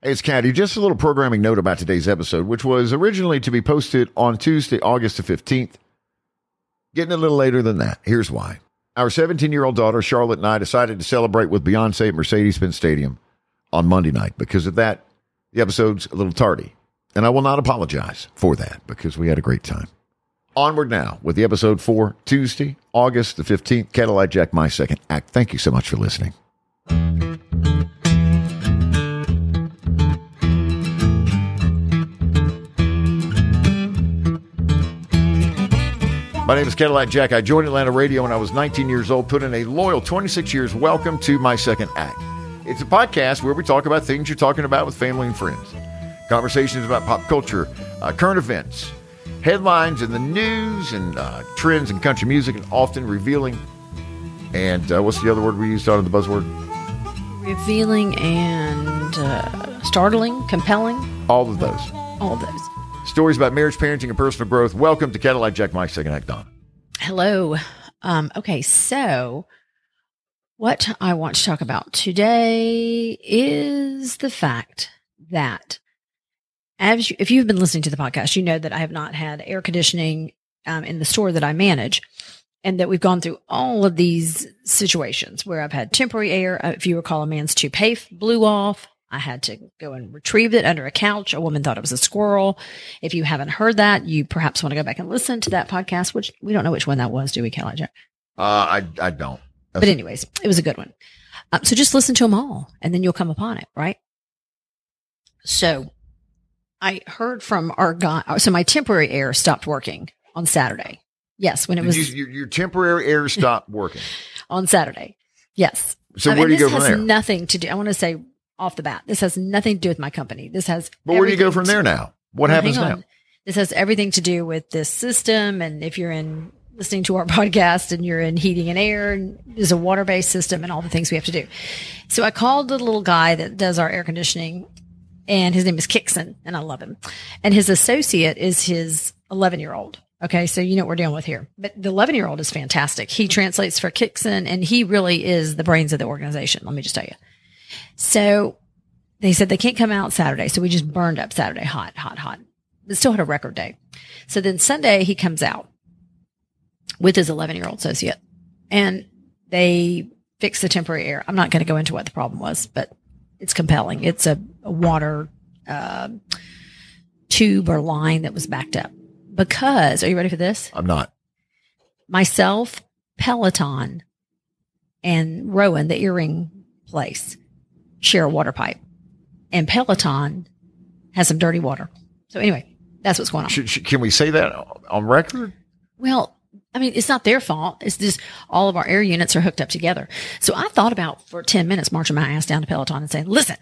Hey, it's Caddy. Just a little programming note about today's episode, which was originally to be posted on Tuesday, August the 15th. Getting a little later than that. Here's why. Our 17 year old daughter, Charlotte, and I decided to celebrate with Beyonce at Mercedes Benz Stadium on Monday night. Because of that, the episode's a little tardy. And I will not apologize for that because we had a great time. Onward now with the episode for Tuesday, August the 15th, Cadillac Jack, my second act. Thank you so much for listening. My name is Cadillac Jack. I joined Atlanta Radio when I was 19 years old, put in a loyal 26 years. Welcome to my second act. It's a podcast where we talk about things you're talking about with family and friends. Conversations about pop culture, uh, current events, headlines in the news, and uh, trends in country music, and often revealing. And uh, what's the other word we used on the buzzword? Revealing and uh, startling, compelling, All of those. all of those. Stories about marriage, parenting, and personal growth. Welcome to Cadillac Jack, my second Don. Hello. Um, okay, so what I want to talk about today is the fact that as you, if you've been listening to the podcast, you know that I have not had air conditioning um, in the store that I manage, and that we've gone through all of these situations where I've had temporary air. Uh, If you recall, a man's toupee blew off. I had to go and retrieve it under a couch. A woman thought it was a squirrel. If you haven't heard that, you perhaps want to go back and listen to that podcast, which we don't know which one that was, do we, Kelly Jack? Uh, I, I don't. But anyways, it was a good one. Um, so just listen to them all and then you'll come upon it, right? So I heard from our guy. So my temporary air stopped working on Saturday. Yes, when it Did was you, your, your temporary air stopped working. on Saturday. Yes. So where do you go from there? nothing to do. I want to say off the bat, this has nothing to do with my company. This has. But where do you go from there now? What Well, happens now? This has everything to do with this system. And if you're in listening to our podcast and you're in heating and air, and there's a water based system and all the things we have to do. So I called the little guy that does our air conditioning, and his name is Kixon, and I love him. And his associate is his 11 year old. Okay, so you know what we're dealing with here. But the 11 year old is fantastic. He translates for Kixon, and he really is the brains of the organization. Let me just tell you. So they said they can't come out Saturday. So we just burned up Saturday hot, hot, hot. But still had a record day. So then Sunday he comes out with his 11 year old associate and they fix the temporary air. I'm not going to go into what the problem was, but it's compelling. It's a, a water uh, tube or line that was backed up because, are you ready for this? I'm not. myself, Peloton, and Rowan, the earring place, share a water pipe. And Peloton has some dirty water. So anyway, that's what's going on. Should, should, can we say that on record? Well, I mean, it's not their fault. It's just all of our air units are hooked up together. So I thought about for 10 minutes marching my ass down to Peloton and saying, listen,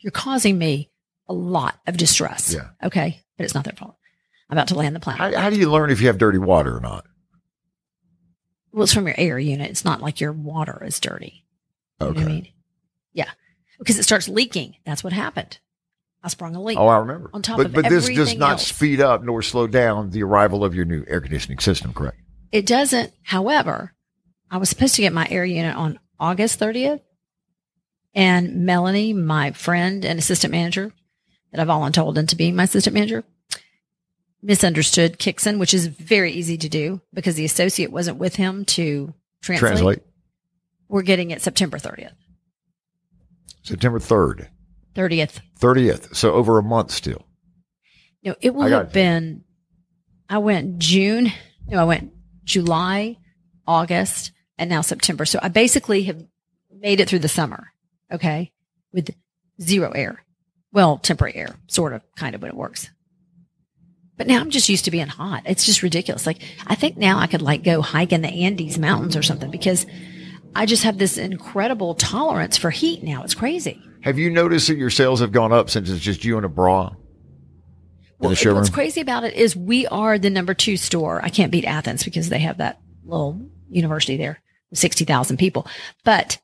you're causing me a lot of distress. Yeah. Okay. But it's not their fault. I'm about to land the plane. How, how do you learn if you have dirty water or not? well, it's from your air unit. It's not like your water is dirty. You know Okay. I mean? Yeah. Because it starts leaking. That's what happened. I sprung a leak. Oh, I remember. On top but, of but this does not else. speed up nor slow down the arrival of your new air conditioning system, correct? It doesn't. However, I was supposed to get my air unit on August 30th. And Melanie, my friend and assistant manager that I voluntold into being my assistant manager, misunderstood Kixon, which is very easy to do because the associate wasn't with him to translate. Translate. We're getting it September 30th. September 3rd, 30th. 30th. So over a month still. No, it will have been. I went June. No, I went July, August, and now September. So I basically have made it through the summer. Okay, with zero air. Well, temporary air, sort of, kind of, when it works. But now I'm just used to being hot. It's just ridiculous. Like I think now I could like go hike in the Andes mountains or something because I just have this incredible tolerance for heat now. It's crazy. Have you noticed that your sales have gone up since it's just you and a bra Well, what's crazy about it is we are the number two store. I can't beat Athens because they have that little university there with 60,000 people. But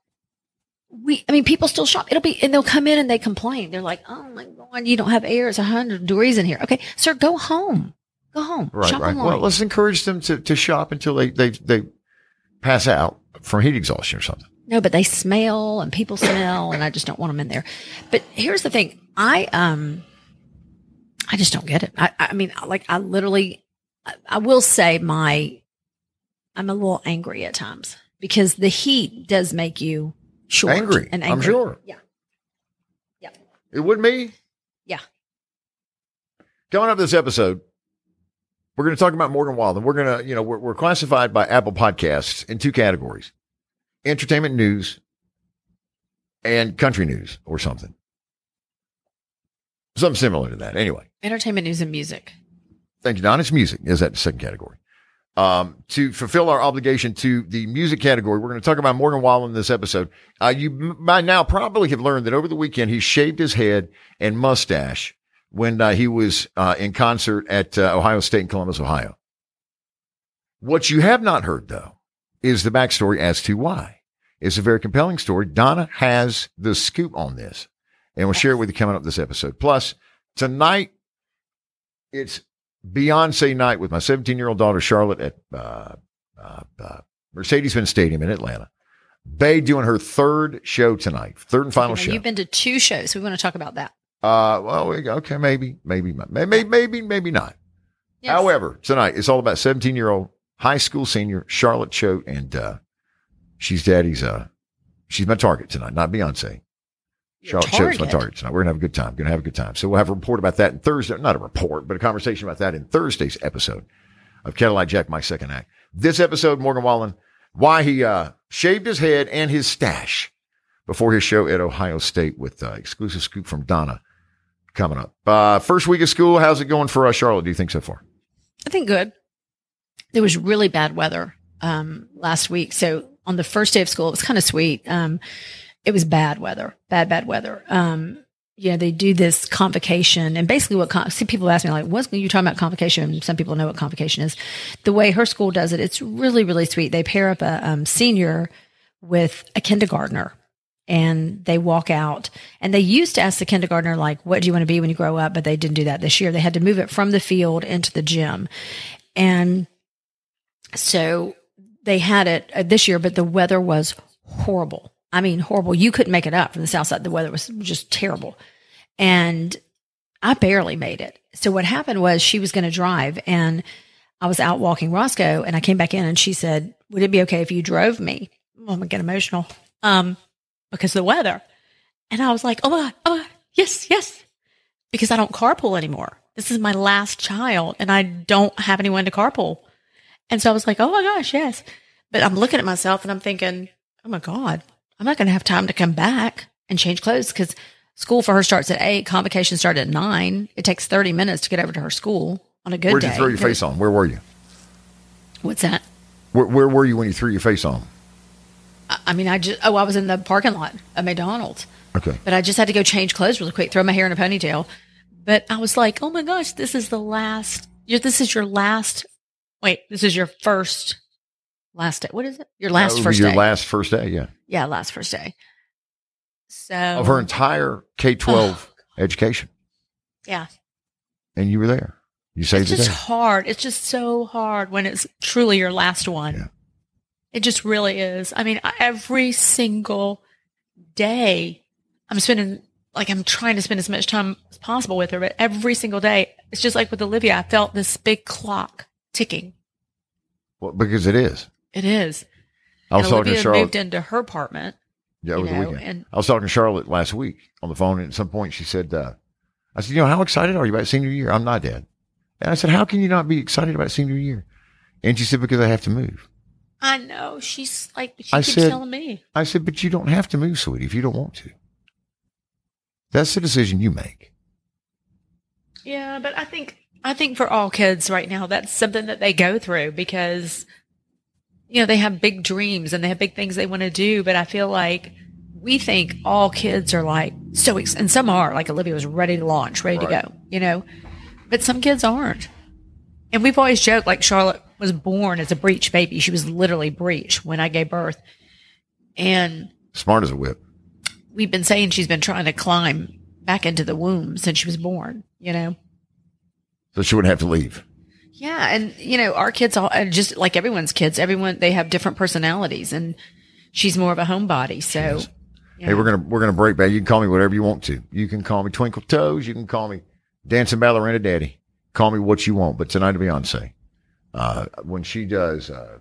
we, I mean, people still shop. It'll be, and they'll come in and they complain. They're like, oh my God, you don't have air. It's 100 degrees in here. Okay, sir, go home. Go home. Right, shop right. online. Well, let's encourage them to, to shop until they, they, they pass out from heat exhaustion or something. No, but they smell and people smell, and I just don't want them in there. But here's the thing: I um, I just don't get it. I, I mean, like I literally, I, I will say my, I'm a little angry at times because the heat does make you short Angry, and I'm angry. sure. Yeah. Yeah. It would me. Yeah. Coming up this episode, we're going to talk about Morgan Wallen. We're going to, you know, we're, we're classified by Apple Podcasts in two categories entertainment news and country news or something. Something similar to that. Anyway, Entertainment news and music. thank you, Don. It's music. Is that the second category? Um, to fulfill our obligation to the music category, we're going to talk about Morgan Wallen in this episode. Uh, you m- by now probably have learned that over the weekend he shaved his head and mustache when uh, he was uh, in concert at uh, Ohio State in Columbus, Ohio. What you have not heard, though, is the backstory as to why. It's a very compelling story. Donna has the scoop on this, and we'll share it with you coming up this episode. Plus, tonight, it's Beyonce night with my 17 year old daughter, Charlotte, at uh, uh, uh, Mercedes Benz Stadium in Atlanta. Bey doing her third show tonight, third and final Okay, show. You've been to two shows. We want to talk about that. Uh, well, we go, okay, maybe, maybe, maybe, maybe, maybe not. Yes. However, tonight it's all about 17 year old high school senior Charlotte Choate, and uh, she's daddy's. Uh, she's my target tonight, not Beyonce. Your Charlotte Choate's my target. target tonight. We're gonna have a good time. Gonna have a good time. So we'll have a report about that in Thursday. Not a report, but a conversation about that in Thursday's episode of Cadillac Jack, my second act. This episode, Morgan Wallen, why he uh, shaved his head and his stash before his show at Ohio State with uh, exclusive scoop from Donna coming up. Uh, first week of school, how's it going for uh, Charlotte? Do you think so far? I think good. There was really bad weather um, last week. So on the first day of school, it was kind of sweet. Um, it was bad weather, bad, bad weather. Um, you know, they do this convocation and basically what, con- see, people ask me like, what's you talking about convocation? Some people know what convocation is. The way her school does it, it's really, really sweet. They pair up a um, senior with a kindergartner and they walk out. And they used to ask the kindergartner like what do you want to be when you grow up? But they didn't do that this year. They had to move it from the field into the gym. And so they had it uh, this year but the weather was horrible. I mean horrible. You couldn't make it up from the south side. The weather was just terrible. And i barely made it. So what happened was she was going to drive and i was out walking roscoe and i came back in and she said would it be okay if you drove me? Oh, i'm gonna get emotional. Um because of the weather. And I was like, oh my God, oh my God, yes, yes. Because I don't carpool anymore. This is my last child and I don't have anyone to carpool. And so I was like, oh my gosh, yes. But I'm looking at myself and I'm thinking, oh my God, I'm not going to have time to come back and change clothes because school for her starts at eight. Convocation started at nine. It takes 30 minutes to get over to her school on a good day. Where'd day. you throw your face on? Where were you? What's that? Where, where were you when you threw your face on? I- mean, I just, oh, I was in the parking lot at McDonald's. Okay. but I just had to go change clothes really quick, throw my hair in a ponytail. But I was like, oh my gosh, this is the last, this is your last, wait, this is your first, last day. What is it? Your last be first your day. Your last first day, yeah. yeah, last first day. So, Of her entire K 12 education. yeah, And you were there. You it's saved the just day. hard. It's just so hard when it's truly your last one. Yeah. It just really is. I mean, every single day I'm spending, like, I'm trying to spend as much time as possible with her, but every single day, it's just like with Olivia, I felt this big clock ticking. Well, because it is. It is. I was and talking Olivia to Charlotte moved into her apartment. yeah, over you the know, weekend. and- I was talking to Charlotte last week on the phone, and at some point she said, uh, I said, you know, how excited are you about senior year? I'm not, Dad. And I said, how can you not be excited about senior year? And she said, because I have to move. I know. She's like, she I keeps said- telling me. I said, but you don't have to move, sweetie, if you don't want to. That's the decision you make. Yeah, but I think I think for all kids right now, that's something that they go through because you know they have big dreams and they have big things they want to do. But I feel like we think all kids are like so, ex- and some are like Olivia was ready to launch, ready Right. to go, you know, but some kids aren't. And we've always joked like Charlotte was born as a breech baby. She was literally breech when I gave birth, and Smart as a whip. we've been saying she's been trying to climb back into the womb since she was born. You know. So she wouldn't have to leave. Yeah, and you know, our kids all just like everyone's kids, everyone they have different personalities and She's more of a homebody. So, Hey, we're gonna we're gonna break back. You can call me whatever you want to. You can call me Twinkle Toes. You can call me Dancing Ballerina Daddy. Call me what you want. But tonight, Beyonce, uh, when she does uh,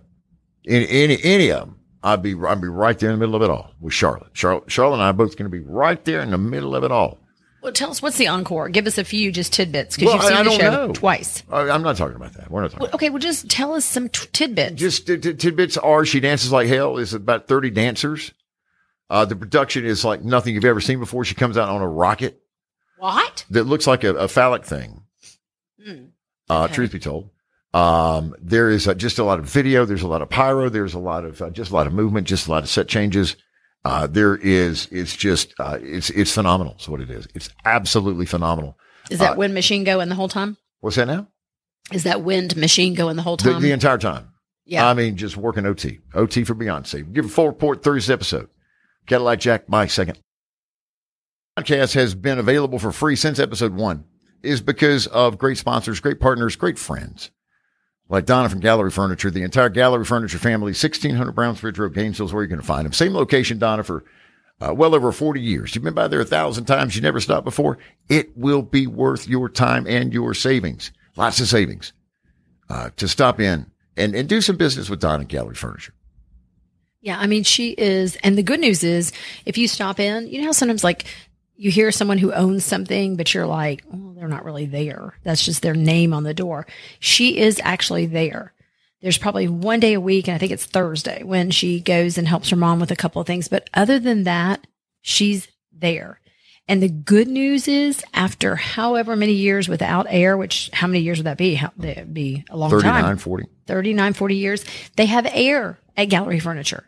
any any any of them, I'd be I'll be right there in the middle of it all with Charlotte. Charlotte, Charlotte and I are both going to be right there in the middle of it all. well, tell us what's the encore. Give us a few just tidbits because Well, you've seen I- I the show know. twice. I, I'm not talking about that. We're not talking. Well, okay, well, just tell us some t- tidbits. just t- t- tidbits are she dances like hell is about 30 dancers uh, the production is like nothing you've ever seen before she comes out on a rocket what? that looks like a, a phallic thing uh, Okay. truth be told um, there is uh, just a lot of video there's a lot of pyro there's a lot of uh, just a lot of movement just a lot of set changes uh, there is it's just uh, it's it's phenomenal is what it is it's absolutely phenomenal Is that Uh, wind machine going the whole time? what's that now Is that wind machine going the whole the, time? the entire time yeah. I mean, just working OT. OT for Beyonce. Give a full report Thursday episode. Cadillac Jack, my second. Podcast has been available for free since episode one, is because of great sponsors, great partners, great friends. Like Donna from Gallery Furniture, the entire Gallery Furniture family, 1600 Brownsbridge Road, Gainesville is where you're going to find them. Same location, Donna, for uh, well over 40 years. You've been by there a thousand times. You never stopped before. It will be worth your time and your savings. Lots of savings uh, to stop in and, and do some business with Donna Gallery Furniture. Yeah, I mean, she is. And the good news is, if you stop in, you know how sometimes like you hear someone who owns something, but you're like, oh, they're not really there. That's just their name on the door. She is actually there. There's probably one day a week, and I think it's Thursday when she goes and helps her mom with a couple of things. But other than that, she's there. And the good news is, after however many years without air, which how many years would that be? How, that'd be a long 39, time. 40. 39, 40 years, they have air at Gallery Furniture.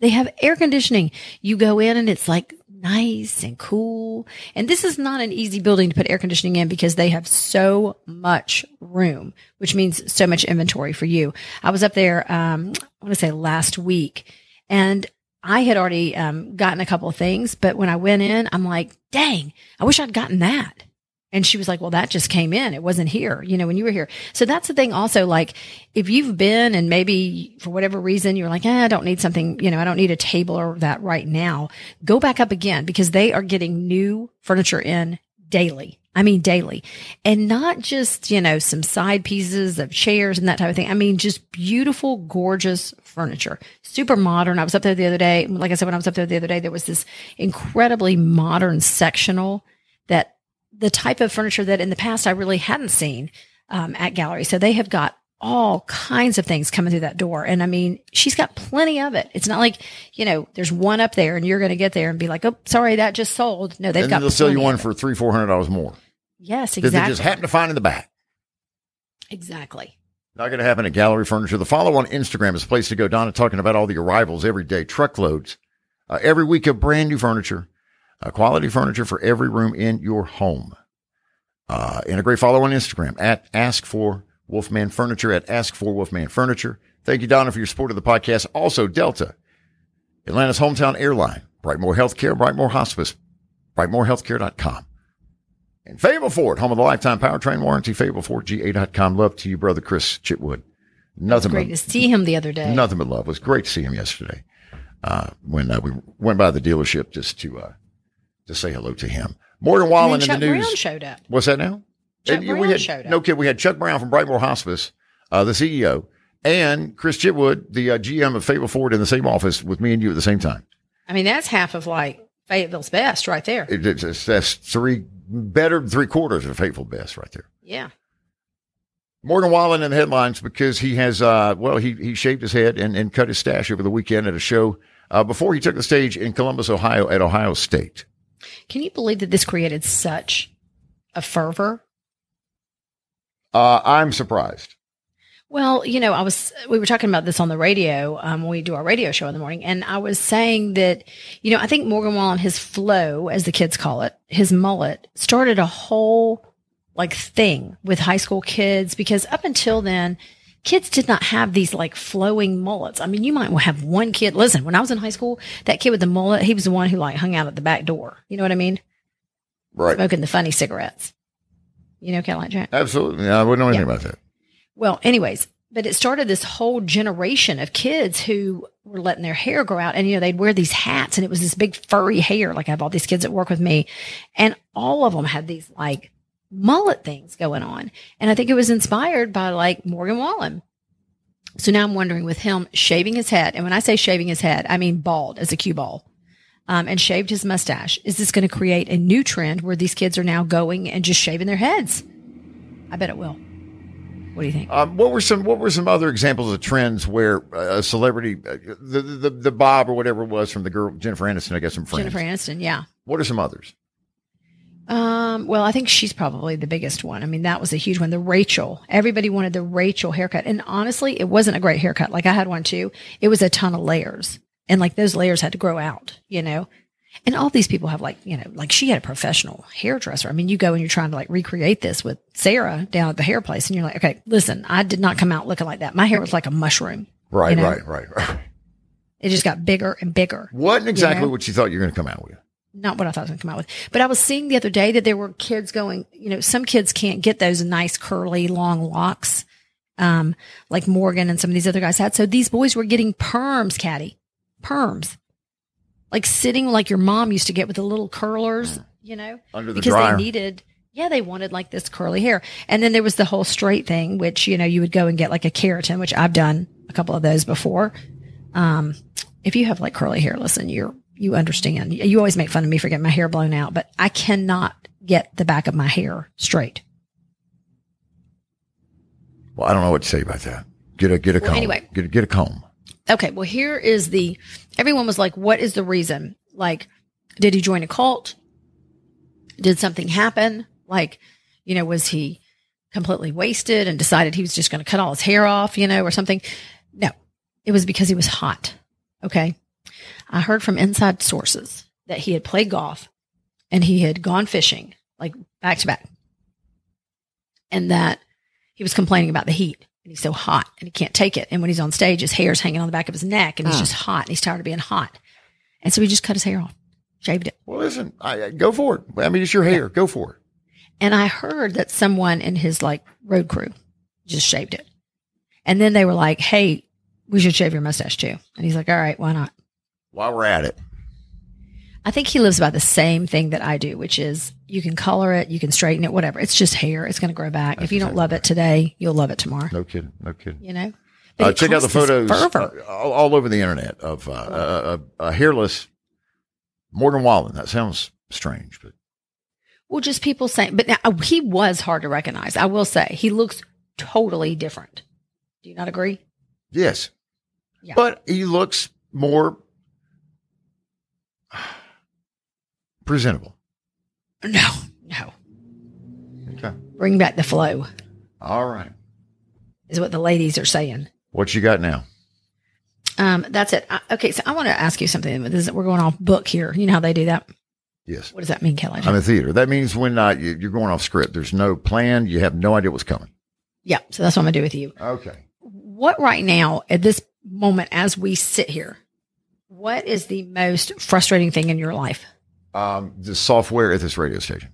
They have air conditioning. You go in and it's like nice and cool. And this is not an easy building to put air conditioning in because they have so much room, which means so much inventory for you. I was up there, um, I want to say last week and I had already um, gotten a couple of things, but when I went in, I'm like, dang, I wish I'd gotten that. And she was like, well, that just came in. It wasn't here, you know, when you were here. So that's the thing also, like if you've been and maybe for whatever reason you're like, eh, I don't need something, you know, I don't need a table or that right now. Go back up again because they are getting new furniture in daily. I mean, daily and not just, you know, some side pieces of chairs and that type of thing. I mean, just beautiful, gorgeous furniture, super modern. I was up there the other day. Like I said, when I was up there the other day, there was this incredibly modern sectional that the type of furniture that in the past I really hadn't seen um, at gallery. So they have got all kinds of things coming through that door. And I mean, she's got plenty of it. It's not like, you know, there's one up there and you're going to get there and be like, oh, sorry, that just sold. No, they've and got. They'll sell you one for three, four hundred dollars more Yes, exactly. that they just happen to find in the back. exactly. Not going to happen at Gallery Furniture. The follow on Instagram is a place to go. Donna talking about all the arrivals every day, truckloads, uh, every week of brand new furniture, uh, quality furniture for every room in your home. Uh, and a great follow on Instagram at Ask for Wolfman Furniture at Ask for Wolfman Furniture. Thank you, Donna, for your support of the podcast. Also, Delta, Atlanta's hometown airline, Brightmore Healthcare, Brightmore Hospice, BrightmoreHealthcare.com. And Fable Ford, home of the lifetime powertrain warranty, FableFordGA.com. Love to you, brother Chris Chitwood. Nothing but Great but, to see him the other day. nothing but love. It was great to see him yesterday. Uh, when uh, we went by the dealership just to, uh, to say hello to him. Morgan Wallen in the news. Brown showed up. What's that now? Chuck And we Brown had, showed up. No kid. We had Chuck Brown from Brightmore Hospice, uh, the CEO, and Chris Chitwood, the uh, GM of Fable Ford, in the same office with me and you at the same time. I mean, that's half of like Fayetteville's best right there. It, it's, it's, that's three better than three quarters of Fayetteville's Best right there. yeah. Morgan Wallen in the headlines because he has, uh, well, he, he shaved his head and, and cut his stash over the weekend at a show uh, before he took the stage in Columbus, Ohio at Ohio State. Can you believe that this created such a fervor? Uh, I'm surprised. Well, you know, I was, we were talking about this on the radio um, when we do our radio show in the morning. And I was saying that, you know, I think Morgan Wallen, his flow, as the kids call it, his mullet, started a whole like thing with high school kids because up until then, kids did not have these like flowing mullets. I mean, you might have one kid. Listen, when I was in high school, that kid with the mullet, he was the one who like hung out at the back door. You know what I mean? Right. Smoking the funny cigarettes. You know, Jack? Absolutely. I wouldn't know anything Yeah. about that. Well, anyways, but it started this whole generation of kids who were letting their hair grow out and you know they'd wear these hats and it was this big furry hair like i have all these kids that work with me and all of them had these like mullet things going on and i think it was inspired by like morgan wallen so now i'm wondering with him shaving his head and when i say shaving his head i mean bald as a cue ball um, and shaved his mustache is this going to create a new trend where these kids are now going and just shaving their heads i bet it will what do you think? Um, what were some What were some other examples of trends where a celebrity, uh, the, the the Bob or whatever it was from the girl Jennifer Aniston, I guess some friends. Jennifer Aniston, yeah. What are some others? Um, well, I think she's probably the biggest one. I mean, that was a huge one. The Rachel. Everybody wanted the Rachel haircut. And honestly, it wasn't a great haircut. Like I had one too. It was a ton of layers. And like those layers had to grow out, you know? And all these people have like, you know, like she had a professional hairdresser. I mean, you go and you're trying to like recreate this with Sarah down at the hair place and you're like, okay, listen, I did not come out looking like that. My hair was like a mushroom. Right, you know? right, right, right. It just got bigger and bigger. Wasn't exactly You know? what you thought you were going to come out with. Not what I thought it was going to come out with. But I was seeing the other day that there were kids going, you know, some kids can't get those nice curly long locks. Um, like Morgan and some of these other guys had. So these boys were getting perms, Caddy. Perms. Like sitting like your mom used to get with the little curlers, you know? Under the because dryer. they needed yeah they wanted like this curly hair and then there was the whole straight thing which you know you would go and get like a keratin which i've done a couple of those before um if you have like curly hair listen you're you understand you always make fun of me for getting my hair blown out but i cannot get the back of my hair straight Well, I don't know what to say about that. Get a get a Well, comb. anyway. get a, get a comb. okay well here is the everyone was like what is the reason like did he join a cult did something happen like you know was he completely wasted and decided he was just going to cut all his hair off you know or something no it was because he was hot okay i heard from inside sources that he had played golf and he had gone fishing like back to back and that he was complaining about the heat and he's so hot and he can't take it. And when he's on stage, his hair's hanging on the back of his neck and he's Huh. just hot and he's tired of being hot. And so he just cut his hair off, shaved it. Well, listen, I, I- go for it. I mean, it's your hair. Go for it. And I heard that someone in his like road crew just shaved it. And then they were like, Hey, we should shave your mustache too. And he's like, all right, why not? While we're at it, I think he lives by the same thing that I do, which is you can color it, you can straighten it, whatever. It's just hair. It's going to grow back. That's if you don't exactly love it today, you'll love it tomorrow. no kidding, no kidding. You know? Uh, check out the photos uh, all, all over the internet of uh, uh, uh, a hairless Morgan Wallen. That sounds strange, but Well, just people saying, but now he was hard to recognize. I will say he looks totally different. Do you not agree? yes. Yeah. But he looks more presentable. No, no. Okay. Bring back the flow All right. is what the ladies are saying. What you got now? Um, that's it. I, okay, so I want to ask you something. This is, we're going off book here. You know how they do that? Yes. What does that mean, Kelly? I'm a theater. That means when uh, you, you're going off script, there's no plan. You have no idea what's coming. yeah, so that's what I'm gonna do with you. Okay. What right now at this moment as we sit here, what is the most frustrating thing in your life? Um, the software at this radio station.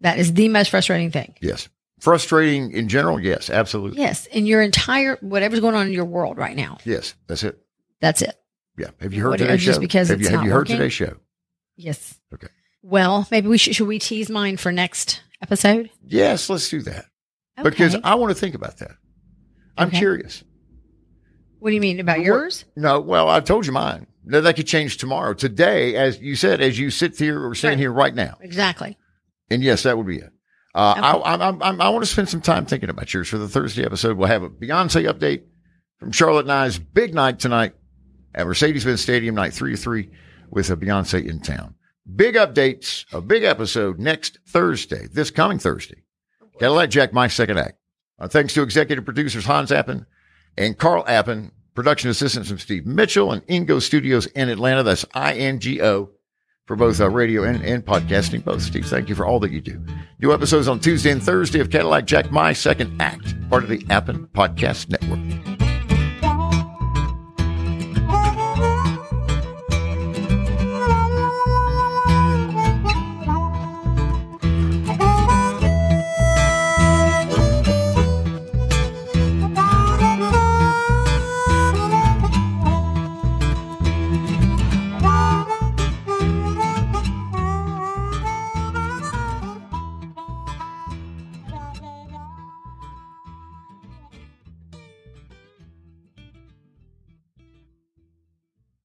That is the most frustrating thing. Yes. Frustrating in general. Yes, absolutely. Yes, in your entire whatever's going on in your world right now. Yes, that's it. That's it. Yeah. Have you heard What- today's just show? because have you, have you heard working? today's show? Yes. Okay. Well, maybe we should should we tease mine for next episode? Yes, let's do that because I want to think about that. I'm Okay. curious. what do you mean about What- yours? No, well, I told you mine. That could change tomorrow. Today, as you said, as you sit here or stand Right. here right now, Exactly. and yes, that would be it. Uh, Okay. I, I, I, I, I want to spend some time thinking about yours for the Thursday episode. We'll have a Beyonce update from Charlotte and I's big night tonight at Mercedes-Benz Stadium, night three to three, with a Beyonce in town. Big updates, a big episode next Thursday, this coming Thursday. Cadillac Jack, my second act. Uh, thanks to executive producers Hans Appen and Carl Appen, production assistance from Steve Mitchell and Ingo Studios in Atlanta. That's I-N-G-O for both uh, radio and, and podcasting. Both, Steve. Thank you for all that you do. New episodes on Tuesday and Thursday of Cadillac Jack, my second act, part of the Appen Podcast Network.